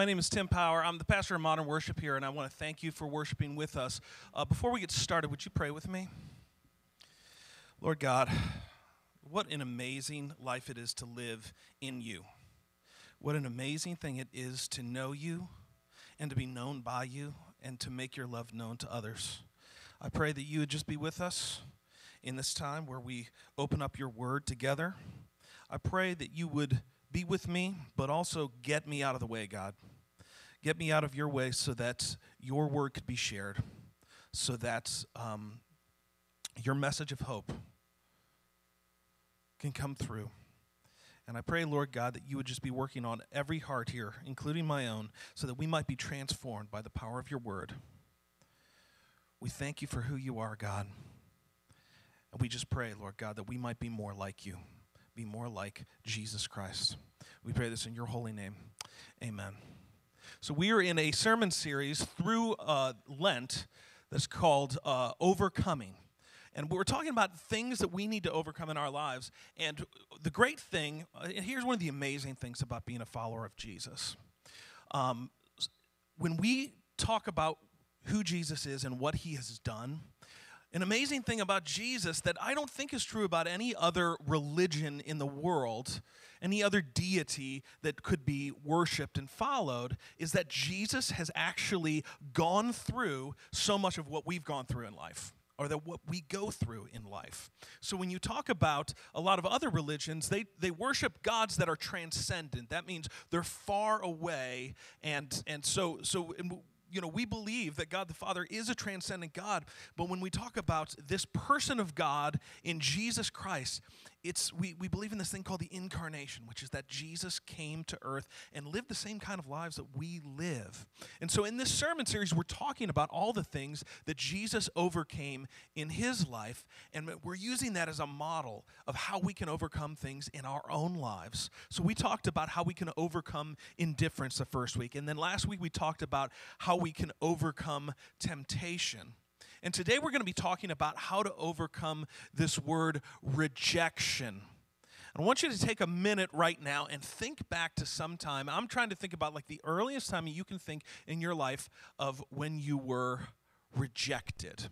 My name is Tim Power. I'm the pastor of modern worship here, and I want to thank you for worshiping with us. Uh, before we get started, would you pray with me? Lord God, what an amazing life it is to live in you. What an amazing thing it is to know you and to be known by you and to make your love known to others. I pray that you would just be with us in this time where we open up your word together. I pray that you would be with me, but also get me out of the way, God. Get me out of your way so that your word could be shared, so that um, your message of hope can come through. And I pray, Lord God, that you would just be working on every heart here, including my own, so that we might be transformed by the power of your word. We thank you for who you are, God. And we just pray, Lord God, that we might be more like you, be more like Jesus Christ. We pray this in your holy name. Amen. So, we are in a sermon series through uh, Lent that's called uh, Overcoming. And we're talking about things that we need to overcome in our lives. And the great thing, uh, here's one of the amazing things about being a follower of Jesus. Um, when we talk about who Jesus is and what he has done, an amazing thing about Jesus that I don't think is true about any other religion in the world, any other deity that could be worshiped and followed, is that Jesus has actually gone through so much of what we've gone through in life or that what we go through in life. So when you talk about a lot of other religions, they, they worship gods that are transcendent. That means they're far away. And, and so, so you know, we believe that God the Father is a transcendent God, but when we talk about this person of God in Jesus Christ, it's we, we believe in this thing called the incarnation, which is that Jesus came to earth and lived the same kind of lives that we live. And so in this sermon series, we're talking about all the things that Jesus overcame in his life, and we're using that as a model of how we can overcome things in our own lives. So we talked about how we can overcome indifference the first week, and then last week we talked about how we can overcome temptation. And today we're going to be talking about how to overcome this word rejection. I want you to take a minute right now and think back to some time. I'm trying to think about like the earliest time you can think in your life of when you were rejected.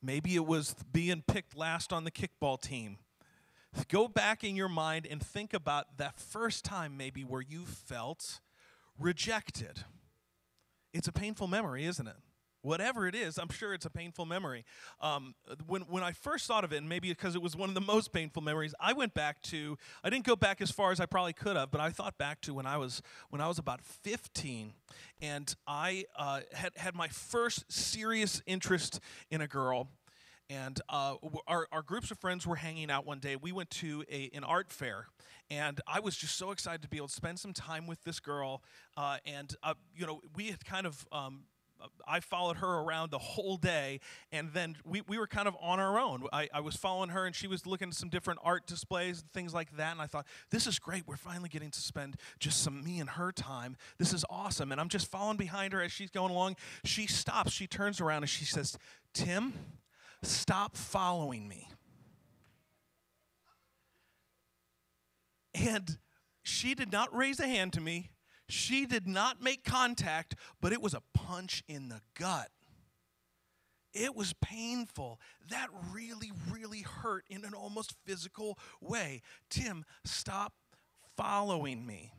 Maybe it was being picked last on the kickball team. Go back in your mind and think about that first time, maybe, where you felt rejected. It's a painful memory, isn't it? Whatever it is, I'm sure it's a painful memory. Um, when, when I first thought of it, and maybe because it was one of the most painful memories, I went back to, I didn't go back as far as I probably could have, but I thought back to when I was, when I was about 15, and I uh, had, had my first serious interest in a girl. And uh, our, our groups of friends were hanging out one day. We went to a, an art fair, and I was just so excited to be able to spend some time with this girl. Uh, and, uh, you know, we had kind of um, I followed her around the whole day, and then we, we were kind of on our own. I, I was following her, and she was looking at some different art displays and things like that. And I thought, this is great. We're finally getting to spend just some me and her time. This is awesome. And I'm just following behind her as she's going along. She stops, she turns around, and she says, Tim, stop following me. And she did not raise a hand to me. She did not make contact, but it was a punch in the gut. It was painful. That really, really hurt in an almost physical way. Tim, stop following me.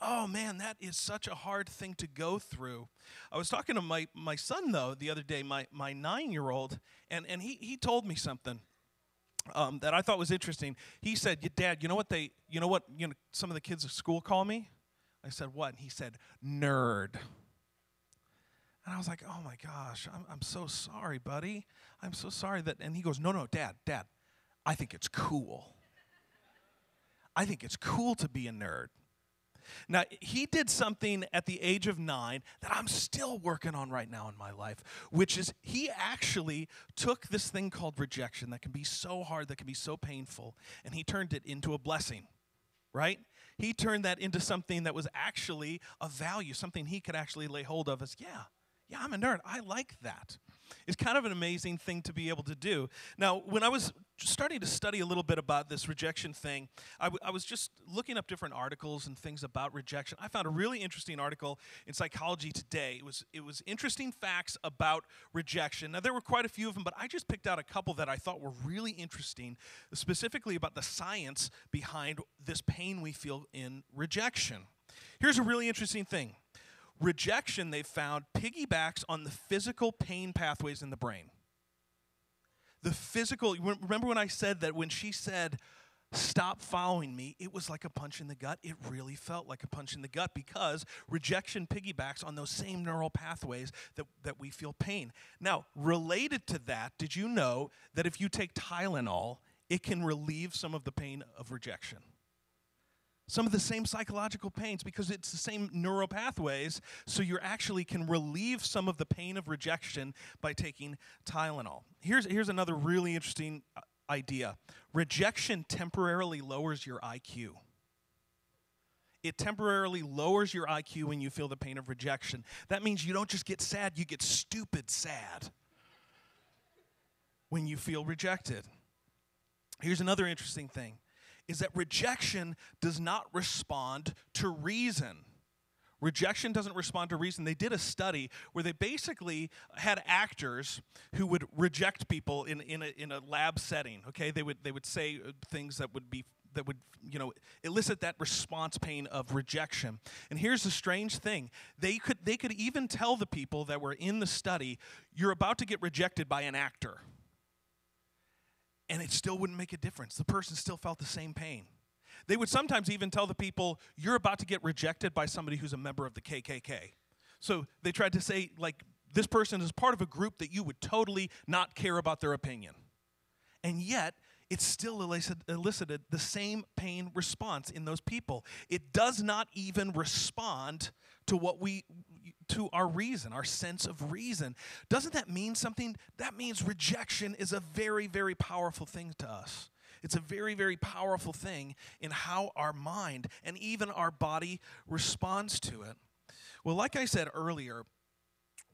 Oh man, that is such a hard thing to go through. I was talking to my, my son, though, the other day, my, my nine year old, and, and he, he told me something. Um, that I thought was interesting. He said, "Dad, you know what they, you know what, you know, some of the kids at school call me." I said, What? And he said, Nerd. And I was like, Oh my gosh, I'm, I'm so sorry, buddy. I'm so sorry that. And he goes, No, no, dad, dad, I think it's cool. I think it's cool to be a nerd. Now, he did something at the age of nine that I'm still working on right now in my life, which is he actually took this thing called rejection that can be so hard, that can be so painful, and he turned it into a blessing, right? he turned that into something that was actually a value, something he could actually lay hold of as, yeah, yeah, I'm a nerd. I like that. It's kind of an amazing thing to be able to do. Now, when I was starting to study a little bit about this rejection thing, I, w- I was just looking up different articles and things about rejection. I found a really interesting article in Psychology Today. It was it was interesting facts about rejection. Now there were quite a few of them, but I just picked out a couple that I thought were really interesting, specifically about the science behind this pain we feel in rejection. Here's a really interesting thing. Rejection, they've found, piggybacks on the physical pain pathways in the brain the physical remember when i said that when she said stop following me it was like a punch in the gut. It really felt like a punch in the gut because rejection piggybacks on those same neural pathways that, that we feel pain. Now related to that did you know that if you take tylenol it can relieve some of the pain of rejection some of the same psychological pains because it's the same neural pathways. So you actually can relieve some of the pain of rejection by taking Tylenol. Here's, here's another really interesting uh, idea rejection temporarily lowers your IQ. It temporarily lowers your IQ when you feel the pain of rejection. That means you don't just get sad, you get stupid sad when you feel rejected. Here's another interesting thing is that rejection does not respond to reason. Rejection doesn't respond to reason. They did a study where they basically had actors who would reject people in, in, a, in a lab setting. Okay, they would they would say uh, things that would be that would you know elicit that response pain of rejection. And here's the strange thing: they could they could even tell the people that were in the study, "You're about to get rejected by an actor." And it still wouldn't make a difference. The person still felt the same pain. They would sometimes even tell the people, You're about to get rejected by somebody who's a member of the KKK. So they tried to say, like, this person is part of a group that you would totally not care about their opinion. And yet, it still elicited the same pain response in those people. It does not even respond to what we to our reason, our sense of reason. Doesn't that mean something? That means rejection is a very, very powerful thing to us. It's a very, very powerful thing in how our mind and even our body responds to it. Well, like I said earlier,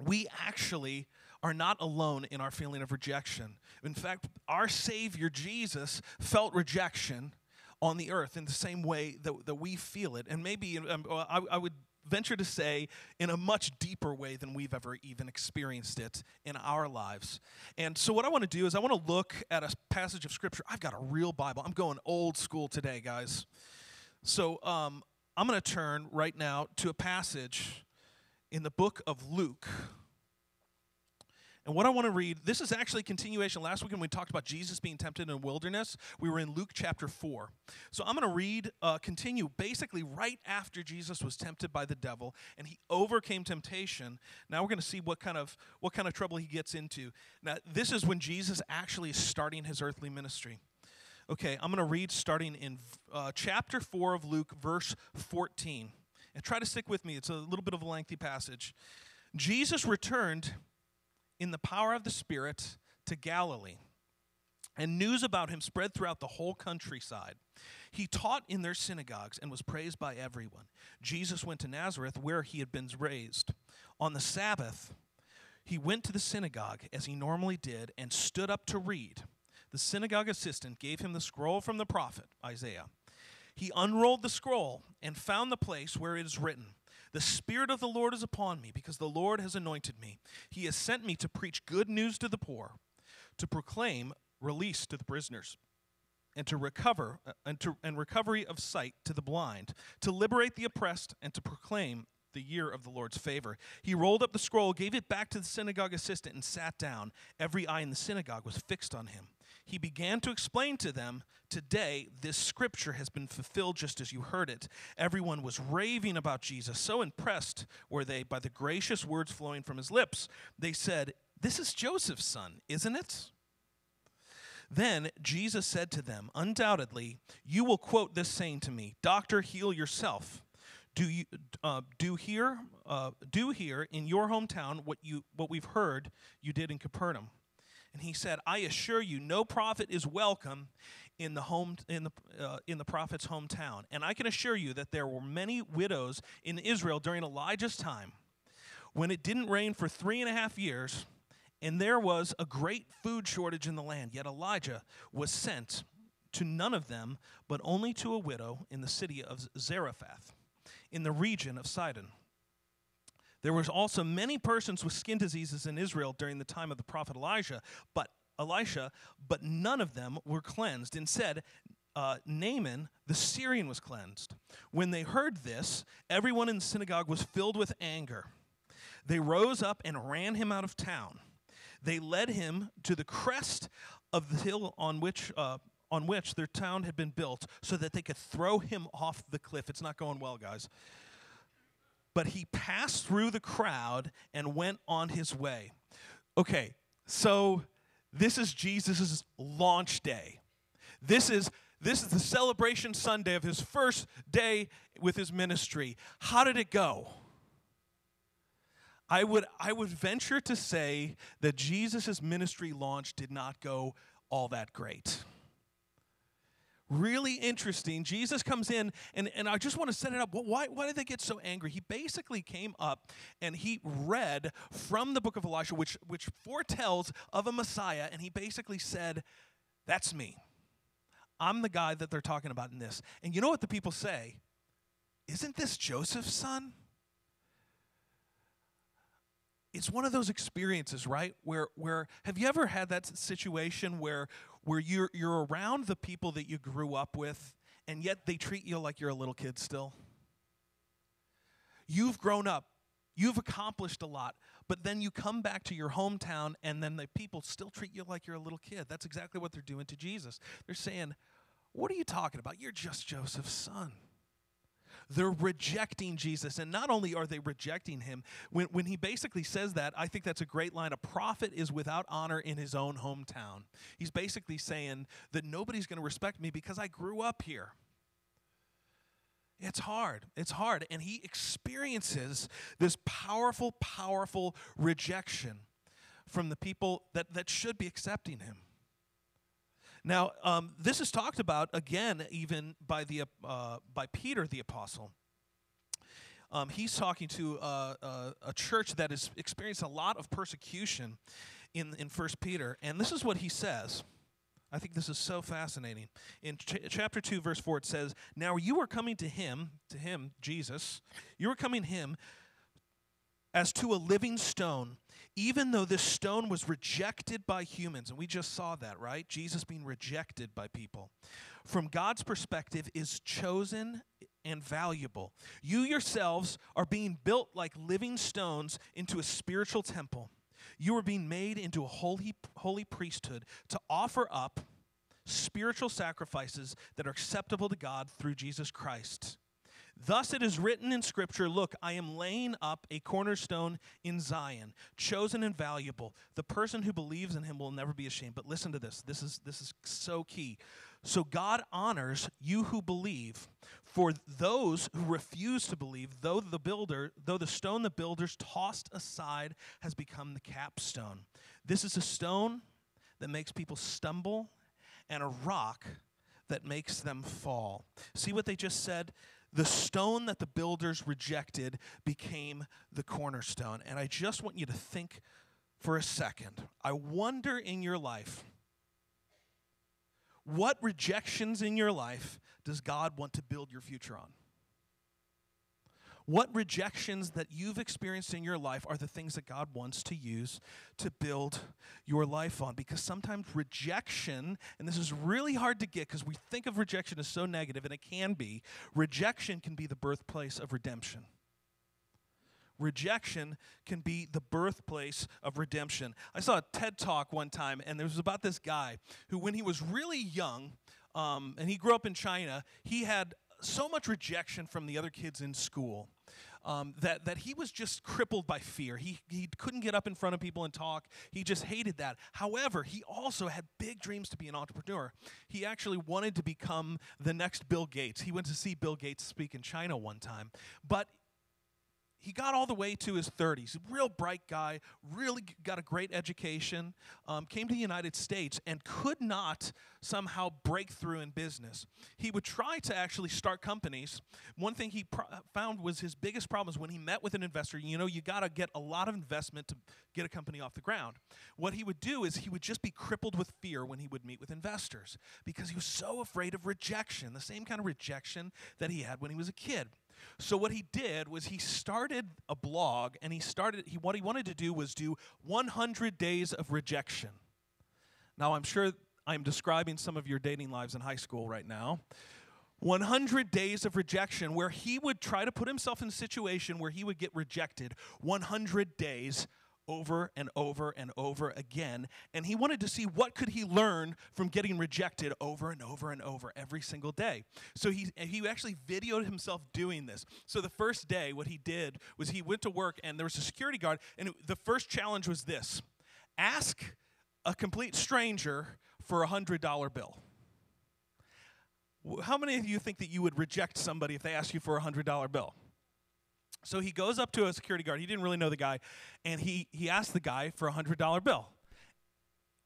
we actually are not alone in our feeling of rejection. In fact, our Savior Jesus felt rejection on the earth in the same way that, that we feel it. And maybe um, I, I would venture to say, in a much deeper way than we've ever even experienced it in our lives. And so, what I want to do is, I want to look at a passage of Scripture. I've got a real Bible. I'm going old school today, guys. So, um, I'm going to turn right now to a passage in the book of Luke. And what I want to read, this is actually continuation. Last week when we talked about Jesus being tempted in the wilderness, we were in Luke chapter 4. So I'm going to read, uh, continue basically right after Jesus was tempted by the devil and he overcame temptation. Now we're going to see what kind of what kind of trouble he gets into. Now this is when Jesus actually is starting his earthly ministry. Okay, I'm going to read starting in uh, chapter 4 of Luke, verse 14. And try to stick with me. It's a little bit of a lengthy passage. Jesus returned in the power of the Spirit to Galilee. And news about him spread throughout the whole countryside. He taught in their synagogues and was praised by everyone. Jesus went to Nazareth, where he had been raised. On the Sabbath, he went to the synagogue, as he normally did, and stood up to read. The synagogue assistant gave him the scroll from the prophet Isaiah. He unrolled the scroll and found the place where it is written the Spirit of the Lord is upon me, because the Lord has anointed me. He has sent me to preach good news to the poor, to proclaim release to the prisoners, and to recover uh, and, to, and recovery of sight to the blind, to liberate the oppressed, and to proclaim the year of the Lord's favor. He rolled up the scroll, gave it back to the synagogue assistant, and sat down. Every eye in the synagogue was fixed on him he began to explain to them, Today, this scripture has been fulfilled just as you heard it. Everyone was raving about Jesus. So impressed were they by the gracious words flowing from his lips. They said, This is Joseph's son, isn't it? Then Jesus said to them, Undoubtedly, you will quote this saying to me, Doctor, heal yourself. Do you uh, do here uh, do here in your hometown what you what we've heard you did in Capernaum? And he said, I assure you, no prophet is welcome in the home in the uh, in the prophet's hometown. And I can assure you that there were many widows in Israel during Elijah's time when it didn't rain for three and a half years, And there was a great food shortage in the land. Yet Elijah was sent to none of them, but only to a widow in the city of Zarephath, in the region of Sidon. There was also many persons with skin diseases in Israel during the time of the prophet Elijah, but Elisha, but none of them were cleansed. Instead, uh, Naaman the Syrian was cleansed. When they heard this, everyone in the synagogue was filled with anger. They rose up and ran him out of town. They led him to the crest of the hill on which, uh, on which their town had been built so that they could throw him off the cliff. It's not going well, guys. But he passed through the crowd and went on his way. Okay, so this is Jesus' launch day. This is this is the celebration Sunday of his first day with his ministry. How did it go? I would, I would venture to say that Jesus' ministry launch did not go all that great. Really interesting. Jesus comes in, and, and I just want to set it up. Why, why did they get so angry? He basically came up and he read from the book of Elisha, which, which foretells of a Messiah, and he basically said, That's me. I'm the guy that they're talking about in this. And you know what the people say? Isn't this Joseph's son? It's one of those experiences, right? Where where have you ever had that situation where where you're you're around the people that you grew up with and yet they treat you like you're a little kid still? You've grown up. You've accomplished a lot, but then you come back to your hometown and then the people still treat you like you're a little kid. That's exactly what they're doing to Jesus. They're saying, What are you talking about? You're just Joseph's son. They're rejecting Jesus. And not only are they rejecting him, when, when he basically says that, I think that's a great line. A prophet is without honor in his own hometown. He's basically saying that nobody's going to respect me because I grew up here. It's hard. It's hard. And he experiences this powerful, powerful rejection from the people that, that should be accepting him. Now, um, this is talked about again, even by, the, uh, by Peter the apostle. Um, he's talking to uh, uh, a church that has experienced a lot of persecution in, in 1 Peter. And this is what he says. I think this is so fascinating. In ch- chapter 2, verse 4, it says, Now you are coming to him, to him, Jesus, you are coming him as to a living stone, even though this stone was rejected by humans. And we just saw that, right? Jesus being rejected by people. From God's perspective, is chosen and valuable. You yourselves are being built like living stones into a spiritual temple you are being made into a holy, holy priesthood to offer up spiritual sacrifices that are acceptable to God through Jesus Christ. Thus it is written in Scripture Look, I am laying up a cornerstone in Zion, chosen and valuable. The person who believes in him will never be ashamed. But listen to this this is, this is so key. So God honors you who believe. For those who refuse to believe, though the builder, though the stone the builders tossed aside has become the capstone. This is a stone that makes people stumble and a rock that makes them fall. See what they just said? The stone that the builders rejected became the cornerstone. And I just want you to think for a second. I wonder in your life, what rejections in your life does God want to build your future on? What rejections that you've experienced in your life are the things that God wants to use to build your life on? Because sometimes rejection, and this is really hard to get because we think of rejection as so negative, and it can be, rejection can be the birthplace of redemption rejection can be the birthplace of redemption. I saw a TED talk one time, and there was about this guy who, when he was really young, um, and he grew up in China, he had so much rejection from the other kids in school. Um, that, that he was just crippled by fear. He, he couldn't get up in front of people and talk. He just hated that. However, he also had big dreams to be an entrepreneur. He actually wanted to become the next Bill Gates. He went to see Bill Gates speak in China one time. But he got all the way to his 30s. Real bright guy, really got a great education, um, came to the United States and could not somehow break through in business. He would try to actually start companies. One thing he found was his biggest problem is when he met with an investor, you know, you got to get a lot of investment to get a company off the ground. What he would do is he would just be crippled with fear when he would meet with investors because he was so afraid of rejection, the same kind of rejection that he had when he was a kid. So what he did was he started a blog and he started he what he wanted to do was do 100 days of rejection. Now I'm sure I'm describing some of your dating lives in high school right now. 100 days of rejection where he would try to put himself in a situation where he would get rejected 100 days over and over and over again and he wanted to see what could he learn from getting rejected over and over and over every single day. So he, he actually videoed himself doing this. So the first day what he did was he went to work and there was a security guard and the first challenge was this. Ask a complete stranger for a hundred dollar bill. How many of you think that you would reject somebody if they asked you for a hundred dollar bill so he goes up to a security guard. He didn't really know the guy, and he he asked the guy for a hundred dollar bill.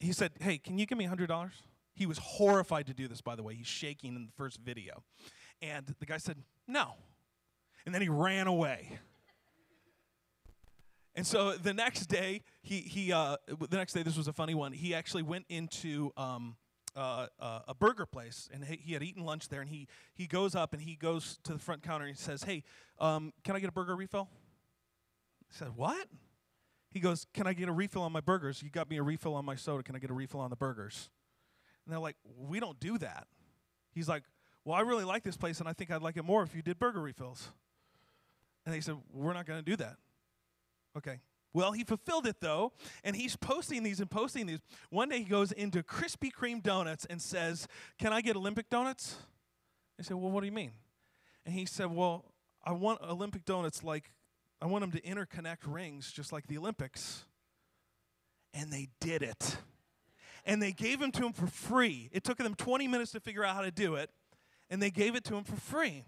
He said, "Hey, can you give me a hundred dollars?" He was horrified to do this. By the way, he's shaking in the first video, and the guy said, "No," and then he ran away. And so the next day, he he uh, the next day this was a funny one. He actually went into um, uh, uh, a burger place, and he, he had eaten lunch there, and he he goes up and he goes to the front counter and he says, "Hey, um, can I get a burger refill?" I said, "What?" He goes, "Can I get a refill on my burgers? You got me a refill on my soda. Can I get a refill on the burgers?" And they're like, "We don't do that." He's like, "Well, I really like this place, and I think I'd like it more if you did burger refills." And they said, "We're not going to do that." Okay. Well, he fulfilled it though, and he's posting these and posting these. One day he goes into Krispy Kreme Donuts and says, Can I get Olympic donuts? They said, Well, what do you mean? And he said, Well, I want Olympic donuts like, I want them to interconnect rings just like the Olympics. And they did it. And they gave them to him for free. It took them 20 minutes to figure out how to do it, and they gave it to him for free.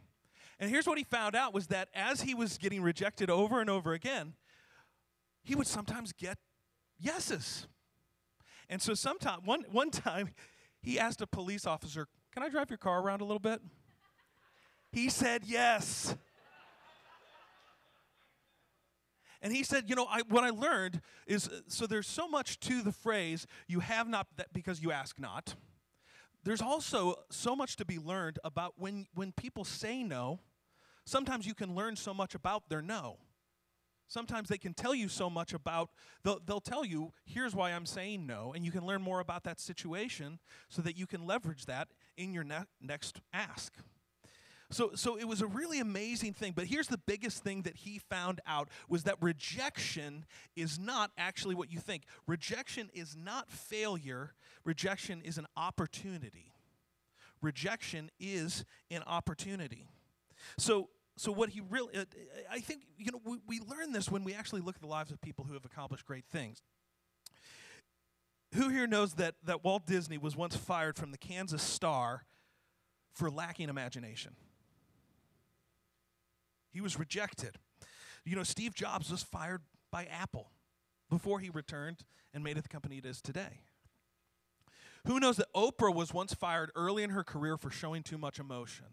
And here's what he found out was that as he was getting rejected over and over again, he would sometimes get yeses. And so sometime one one time he asked a police officer, "Can I drive your car around a little bit?" He said yes. And he said, you know, I, what I learned is uh, so there's so much to the phrase, you have not because you ask not. There's also so much to be learned about when, when people say no, sometimes you can learn so much about their no. Sometimes they can tell you so much about, they'll, they'll tell you, here's why I'm saying no, and you can learn more about that situation so that you can leverage that in your ne- next ask. So, so it was a really amazing thing. But here's the biggest thing that he found out was that rejection is not actually what you think. Rejection is not failure, rejection is an opportunity. Rejection is an opportunity. So, so what he really uh, i think you know we, we learn this when we actually look at the lives of people who have accomplished great things. Who here knows that, that walt disney was once fired from the kansas star for lacking imagination? He was rejected. You know steve jobs was fired by apple before he returned and made it the company it is today. Who knows that oprah was once fired early in her career for showing too much emotion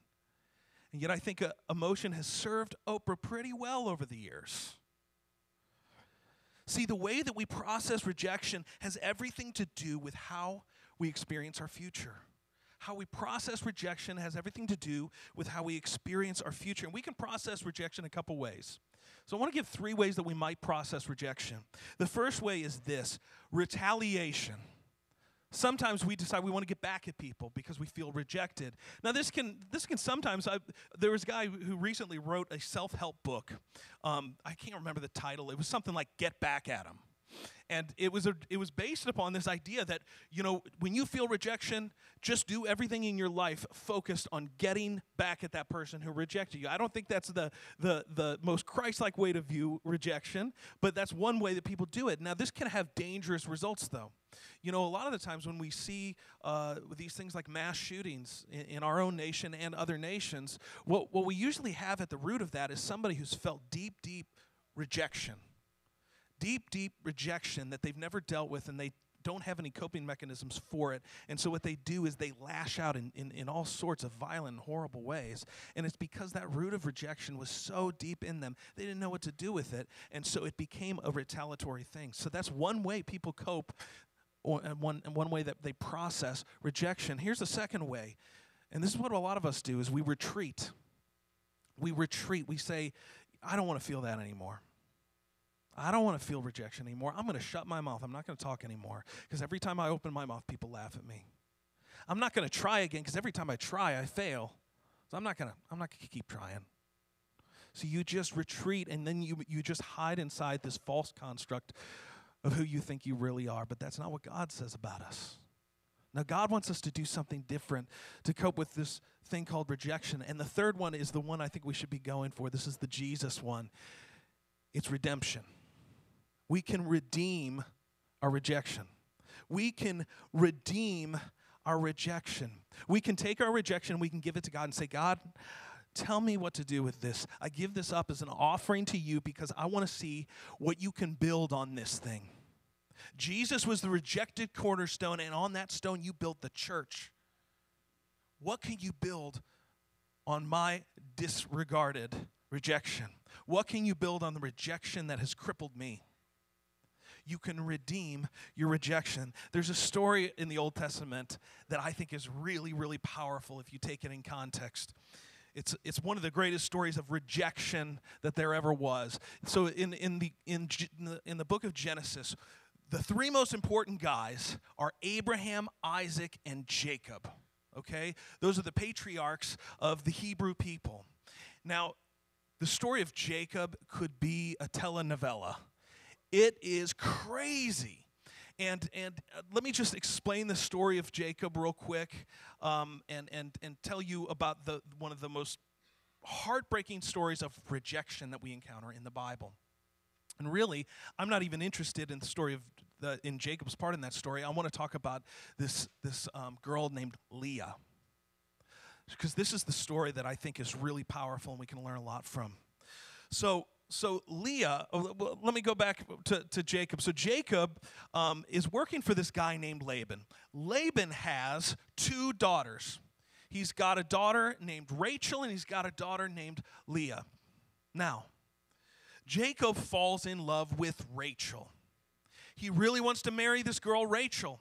and yet, I think uh, emotion has served Oprah pretty well over the years. See, the way that we process rejection has everything to do with how we experience our future. How we process rejection has everything to do with how we experience our future. And we can process rejection a couple ways. So I want to give three ways that we might process rejection. The first way is this retaliation. Sometimes we decide we want to get back at people because we feel rejected. Now, this can this can sometimes. I, there was a guy who recently wrote a self help book. Um, I can't remember the title. It was something like "Get Back at Him." and it was a, it was based upon this idea that you know when you feel rejection just do everything in your life focused on getting back at that person who rejected you i don't think that's the the, the most christ-like way to view rejection but that's one way that people do it now this can have dangerous results though you know, a lot of the times when we see uh, these things like mass shootings in, in, our own nation and other nations, what, what we usually have at the root of that is somebody who's felt deep, deep rejection. Deep, deep rejection that they've never dealt with and they don't have any coping mechanisms for it. And so what they do is they lash out in, in, in all sorts of violent, horrible ways. And it's because that root of rejection was so deep in them, they didn't know what to do with it. And so it became a retaliatory thing. So that's one way people cope, or and one, one way that they process rejection. Here's the second way. And this is what a lot of us do is we retreat. We retreat. We say, I don't want to feel that anymore. I don't want to feel rejection anymore. I'm going to shut my mouth. I'm not going to talk anymore because every time I open my mouth, people laugh at me. I'm not going to try again because every time I try, I fail. So I'm not going to I'm not going to keep trying. So you just retreat and then you you just hide inside this false construct of who you think you really are, but that's not what God says about us. Now God wants us to do something different to cope with this thing called rejection. And the third one is the one I think we should be going for. This is the Jesus one. It's redemption we can redeem our rejection. We can redeem our rejection. We can take our rejection, we can give it to God and say, God, tell me what to do with this. I give this up as an offering to you because I want to see what you can build on this thing. Jesus was the rejected cornerstone, and on that stone, you built the church. What can you build on my disregarded rejection? What can you build on the rejection that has crippled me? you can redeem your rejection. There's a story in the Old Testament that I think is really, really powerful if you take it in context. It's, it's one of the greatest stories of rejection that there ever was. So, in, in, the, in, in, the, in the book of Genesis, the three most important guys are Abraham, Isaac, and Jacob. Okay? Those are the patriarchs of the Hebrew people. Now, the story of Jacob could be a telenovela. It is crazy. And, and uh, let me just explain the story of Jacob real quick um, and, and, and tell you about the, one of the most heartbreaking stories of rejection that we encounter in the Bible. And really, I'm not even interested in the story of the, in Jacob's part in that story. I want to talk about this, this um, girl named Leah. Because this is the story that I think is really powerful and we can learn a lot from. So, so Leah, oh, let me go back to, to Jacob. So Jacob um, is working for this guy named Laban. Laban has two daughters. He's got a daughter named Rachel and he's got a daughter named Leah. Now, Jacob falls in love with Rachel. He really wants to marry this girl, Rachel.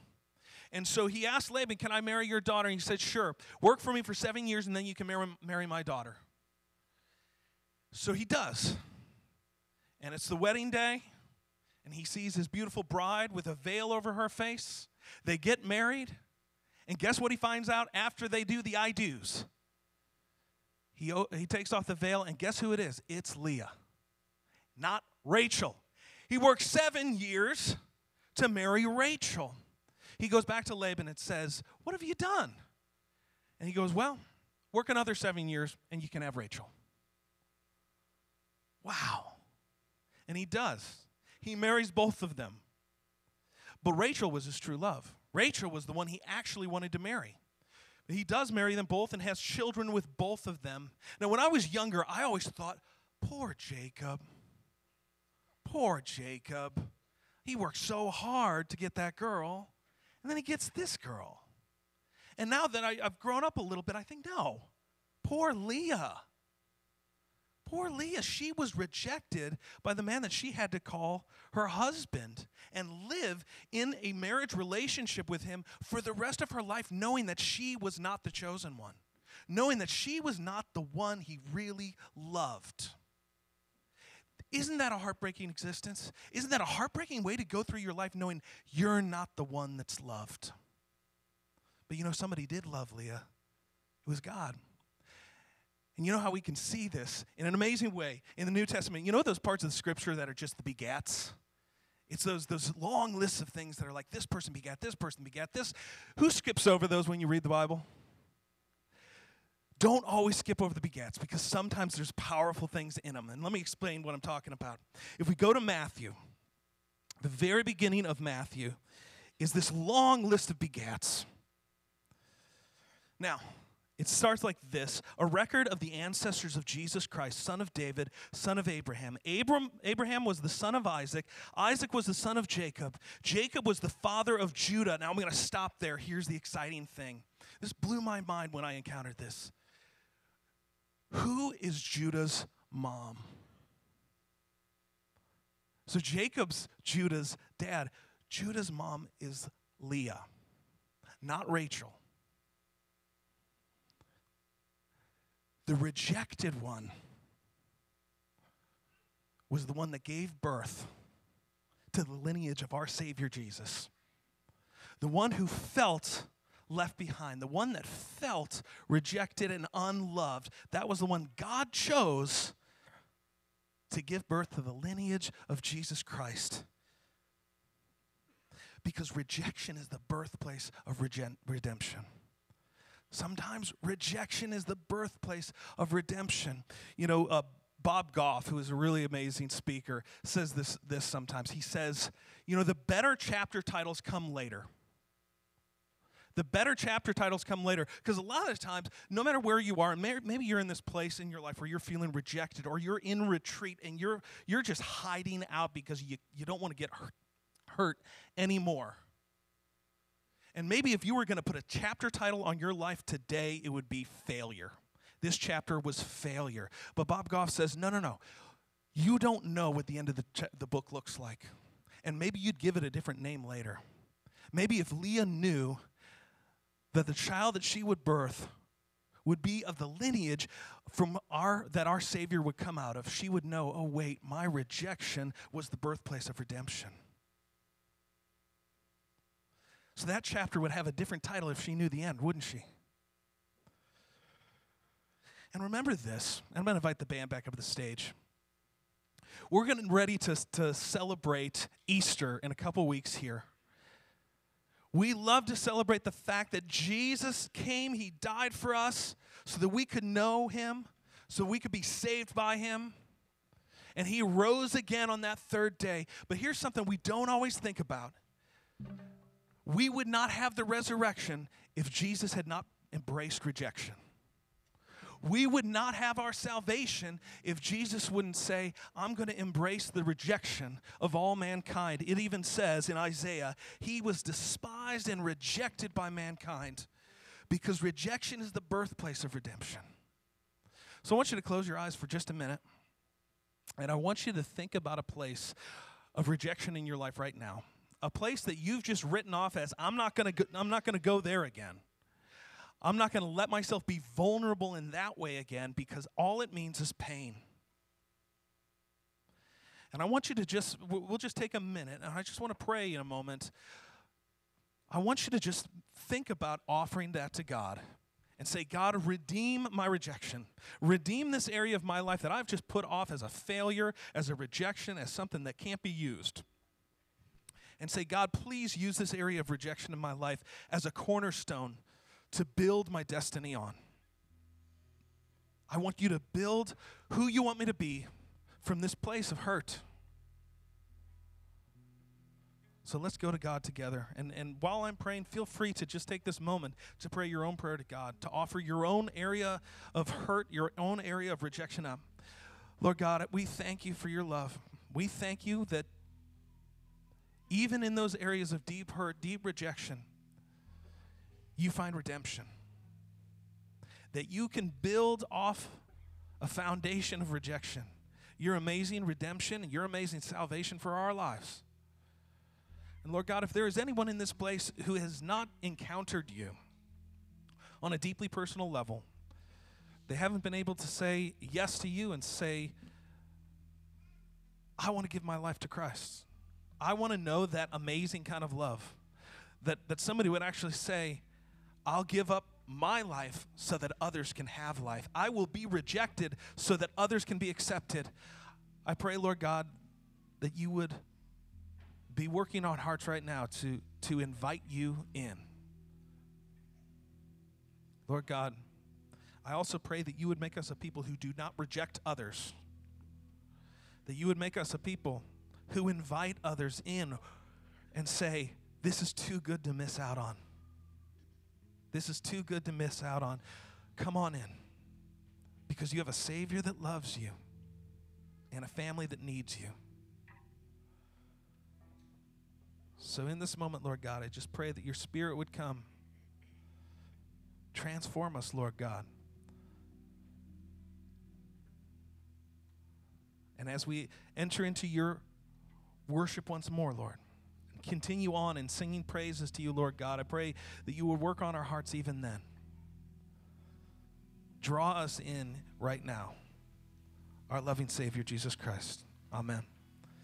And so he asked Laban, Can I marry your daughter? And he said, Sure. Work for me for seven years and then you can marry, marry my daughter. So he does and it's the wedding day, and he sees his beautiful bride with a veil over her face. They get married, and guess what he finds out after they do the I do's? He, he takes off the veil, and guess who it is? It's Leah, not Rachel. He works seven years to marry Rachel. He goes back to Laban and says, What have you done? And he goes, Well, work another seven years, and you can have Rachel. Wow. And he does. He marries both of them. But Rachel was his true love. Rachel was the one he actually wanted to marry. He does marry them both and has children with both of them. Now, when I was younger, I always thought, poor Jacob. Poor Jacob. He worked so hard to get that girl, and then he gets this girl. And now that I, have grown up a little bit, I think, no, poor Leah. Poor Leah, she was rejected by the man that she had to call her husband and live in a marriage relationship with him for the rest of her life, knowing that she was not the chosen one, knowing that she was not the one he really loved. Isn't that a heartbreaking existence? Isn't that a heartbreaking way to go through your life knowing you're not the one that's loved? But you know, somebody did love Leah. It was God. And you know how we can see this in an amazing way in the New Testament? You know those parts of the scripture that are just the begats? It's those, those long lists of things that are like this person begat, this person begat, this. Who skips over those when you read the Bible? Don't always skip over the begats because sometimes there's powerful things in them. And let me explain what I'm talking about. If we go to Matthew, the very beginning of Matthew is this long list of begats. Now, It starts like this a record of the ancestors of Jesus Christ, son of David, son of Abraham. Abram, Abraham was the son of Isaac. Isaac was the son of Jacob. Jacob was the father of Judah. Now I'm going to stop there. Here's the exciting thing. This blew my mind when I encountered this. Who is Judah's mom? So Jacob's Judah's dad. Judah's mom is Leah, not Rachel. The rejected one was the one that gave birth to the lineage of our Savior Jesus. The one who felt left behind, the one that felt rejected and unloved. That was the one God chose to give birth to the lineage of Jesus Christ. Because rejection is the birthplace of redemption. Sometimes rejection is the birthplace of redemption. You know, uh, Bob Goff, who is a really amazing speaker, says this, this sometimes. He says, you know, the better chapter titles come later. The better chapter titles come later because a lot of times, no matter where you are, maybe you're in this place in your life where you're feeling rejected or you're in retreat and you're, you're just hiding out because you, you don't want to get hurt, anymore. And maybe if you were going to put a chapter title on your life today, it would be failure. This chapter was failure. But Bob Goff says, no, no, no. You don't know what the end of the, ch- the book looks like. And maybe you'd give it a different name later. Maybe if Leah knew that the child that she would birth would be of the lineage from our that our savior would come out of. She would know oh wait my rejection was the birthplace of redemption. So that chapter would have a different title if she knew the end wouldn't she? And remember this i'm going to invite the band back up to the stage. We're getting ready to, to celebrate easter in a couple weeks here we love to celebrate the fact that Jesus came, He died for us so that we could know Him, so we could be saved by Him. And He rose again on that third day. But here's something we don't always think about we would not have the resurrection if Jesus had not embraced rejection we would not have our salvation if Jesus wouldn't say, I'm going to embrace the rejection of all mankind. It even says in Isaiah, He was despised and rejected by mankind because rejection is the birthplace of redemption. So I want you to close your eyes for just a minute, and I want you to think about a place of rejection in your life right now. A place that you've just written off as I'm not going to I'm not going to go there again. I'm not going to let myself be vulnerable in that way again because all it means is pain. And I want you to just, we'll just take a minute, and I just want to pray in a moment. I want you to just think about offering that to God and say, God, redeem my rejection. Redeem this area of my life that I've just put off as a failure, as a rejection, as something that can't be used. And say, God, please use this area of rejection in my life as a cornerstone to build my destiny on. I want you to build who you want me to be from this place of hurt. So let's go to God together. And, and while I'm praying, feel free to just take this moment to pray your own prayer to God, to offer your own area of hurt, your own area of rejection up. Lord God, we thank you for your love. We thank you that even in those areas of deep hurt, deep rejection, you find redemption. That you can build off a foundation of rejection. Your amazing redemption and your amazing salvation for our lives. And Lord God, if there is anyone in this place who has not encountered you on a deeply personal level, they haven't been able to say yes to you and say, I want to give my life to Christ. I want to know that amazing kind of love. That, that somebody would actually say, I'll give up my life so that others can have life. I will be rejected so that others can be accepted. I pray, Lord God, that you would be working on hearts right now to, to invite you in. Lord God, I also pray that you would make us a people who do not reject others, that you would make us a people who invite others in and say, This is too good to miss out on. This is too good to miss out on. Come on in because you have a Savior that loves you and a family that needs you. So, in this moment, Lord God, I just pray that your Spirit would come. Transform us, Lord God. And as we enter into your worship once more, Lord, continue on in singing praises to you, Lord God, I pray that you would work on our hearts even then. Draw us in right now, our loving Savior, Jesus Christ. Amen.